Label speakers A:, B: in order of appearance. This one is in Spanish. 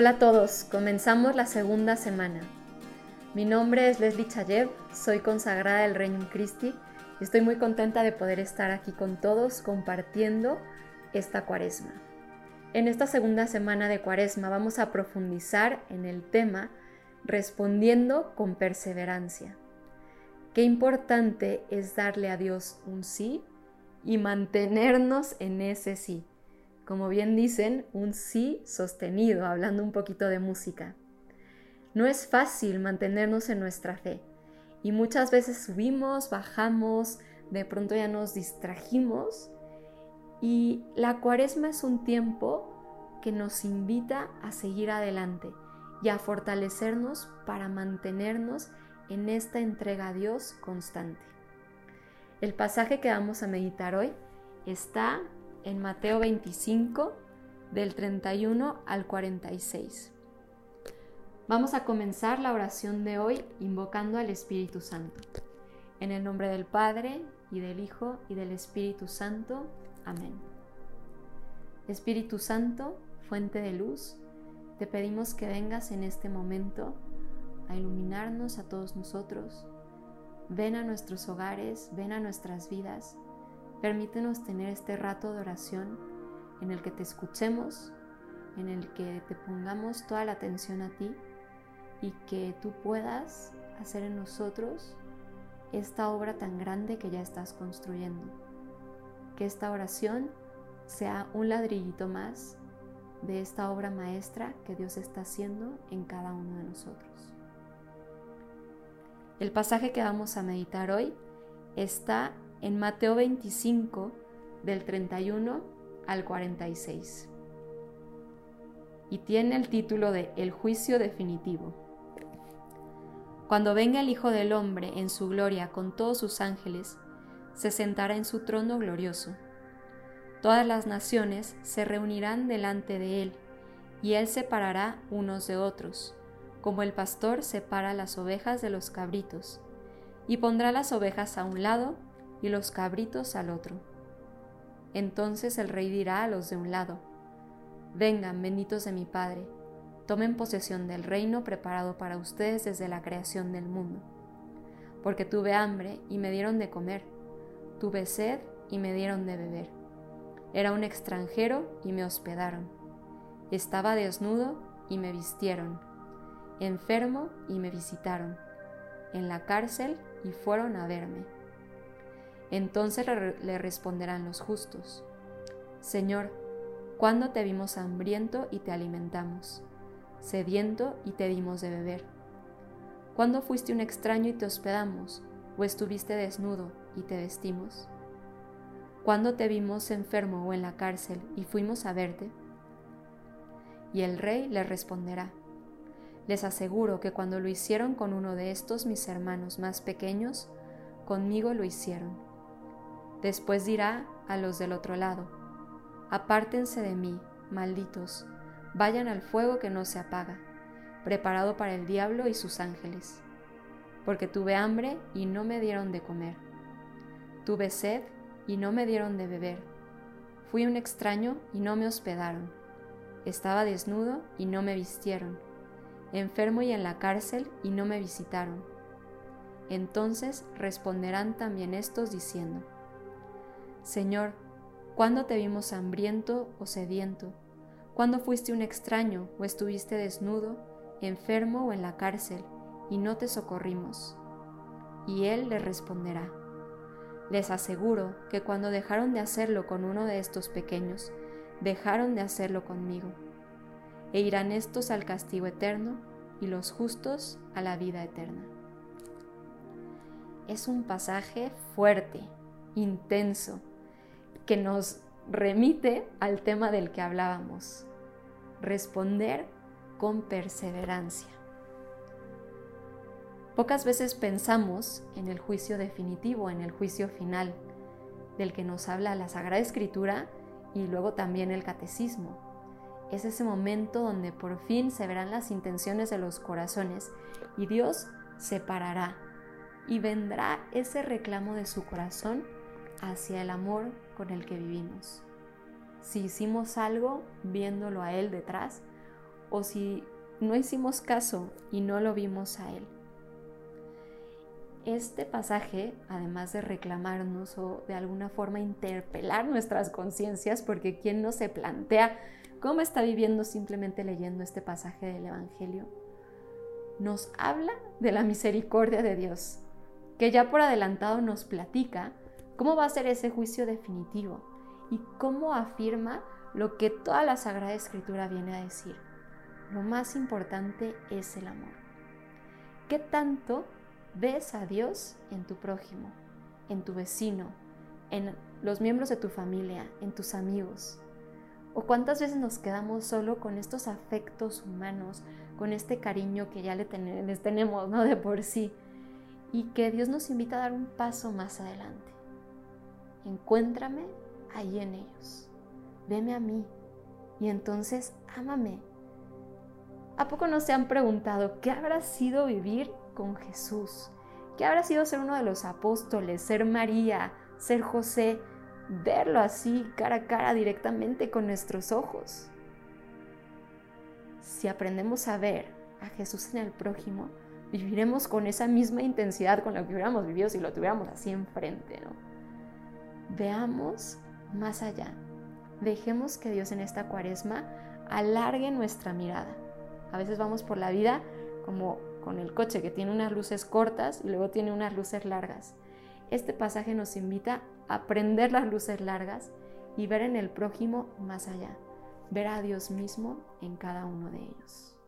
A: Hola a todos, comenzamos la segunda semana. Mi nombre es Leslie Chayev, soy consagrada del Reino Christi y estoy muy contenta de poder estar aquí con todos compartiendo esta cuaresma. En esta segunda semana de cuaresma vamos a profundizar en el tema respondiendo con perseverancia. Qué importante es darle a Dios un sí y mantenernos en ese sí como bien dicen, un sí sostenido, hablando un poquito de música. No es fácil mantenernos en nuestra fe y muchas veces subimos, bajamos, de pronto ya nos distrajimos y la cuaresma es un tiempo que nos invita a seguir adelante y a fortalecernos para mantenernos en esta entrega a Dios constante. El pasaje que vamos a meditar hoy está en Mateo 25, del 31 al 46. Vamos a comenzar la oración de hoy invocando al Espíritu Santo. En el nombre del Padre, y del Hijo, y del Espíritu Santo. Amén. Espíritu Santo, fuente de luz, te pedimos que vengas en este momento a iluminarnos a todos nosotros. Ven a nuestros hogares, ven a nuestras vidas Permítenos tener este rato de oración en el que te escuchemos, en el que te pongamos toda la atención a ti y que tú puedas hacer en nosotros esta obra tan grande que ya estás construyendo. Que esta oración sea un ladrillito más de esta obra maestra que Dios está haciendo en cada uno de nosotros. El pasaje que vamos a meditar hoy está en Mateo 25 del 31 al 46. Y tiene el título de El juicio definitivo. Cuando venga el Hijo del Hombre en su gloria con todos sus ángeles, se sentará en su trono glorioso. Todas las naciones se reunirán delante de él, y él separará unos de otros, como el pastor separa las ovejas de los cabritos, y pondrá las ovejas a un lado y los cabritos al otro. Entonces el rey dirá a los de un lado, Vengan, benditos de mi Padre, tomen posesión del reino preparado para ustedes desde la creación del mundo. Porque tuve hambre y me dieron de comer, tuve sed y me dieron de beber. Era un extranjero y me hospedaron. Estaba desnudo y me vistieron, enfermo y me visitaron, en la cárcel y fueron a verme. Entonces le responderán los justos, Señor, ¿cuándo te vimos hambriento y te alimentamos, sediento y te dimos de beber? ¿Cuándo fuiste un extraño y te hospedamos, o estuviste desnudo y te vestimos? ¿Cuándo te vimos enfermo o en la cárcel y fuimos a verte? Y el rey le responderá, les aseguro que cuando lo hicieron con uno de estos mis hermanos más pequeños, conmigo lo hicieron. Después dirá a los del otro lado, Apártense de mí, malditos, vayan al fuego que no se apaga, preparado para el diablo y sus ángeles. Porque tuve hambre y no me dieron de comer. Tuve sed y no me dieron de beber. Fui un extraño y no me hospedaron. Estaba desnudo y no me vistieron. Enfermo y en la cárcel y no me visitaron. Entonces responderán también estos diciendo, Señor, ¿cuándo te vimos hambriento o sediento? ¿Cuándo fuiste un extraño o estuviste desnudo, enfermo o en la cárcel, y no te socorrimos? Y él le responderá, les aseguro que cuando dejaron de hacerlo con uno de estos pequeños, dejaron de hacerlo conmigo. E irán estos al castigo eterno y los justos a la vida eterna. Es un pasaje fuerte, intenso, que nos remite al tema del que hablábamos, responder con perseverancia. Pocas veces pensamos en el juicio definitivo, en el juicio final, del que nos habla la Sagrada Escritura y luego también el Catecismo. Es ese momento donde por fin se verán las intenciones de los corazones y Dios separará y vendrá ese reclamo de su corazón hacia el amor con el que vivimos. Si hicimos algo viéndolo a Él detrás o si no hicimos caso y no lo vimos a Él. Este pasaje, además de reclamarnos o de alguna forma interpelar nuestras conciencias, porque ¿quién no se plantea cómo está viviendo simplemente leyendo este pasaje del Evangelio? Nos habla de la misericordia de Dios, que ya por adelantado nos platica cómo va a ser ese juicio definitivo y cómo afirma lo que toda la Sagrada Escritura viene a decir. Lo más importante es el amor. ¿Qué tanto ves a Dios en tu prójimo, en tu vecino, en los miembros de tu familia, en tus amigos? ¿O cuántas veces nos quedamos solo con estos afectos humanos, con este cariño que ya le les tenemos de por sí? Y que Dios nos invita a dar un paso más adelante. Encuéntrame ahí en ellos. Veme a mí. Y entonces ámame ¿A poco no se han preguntado qué habrá sido vivir con Jesús? ¿Qué habrá sido ser uno de los apóstoles, ser María, ser José, verlo así cara a cara directamente con nuestros ojos? Si aprendemos a ver a Jesús en el prójimo, viviremos con esa misma intensidad con la que hubiéramos vivido si lo tuviéramos así enfrente, ¿no? Veamos más allá. Dejemos que Dios en esta cuaresma alargue nuestra mirada a veces vamos por la vida como con el coche que tiene unas luces cortas y luego tiene unas luces largas. Este pasaje nos invita a prender las luces largas y ver en el prójimo más allá, ver a Dios mismo en cada uno de ellos.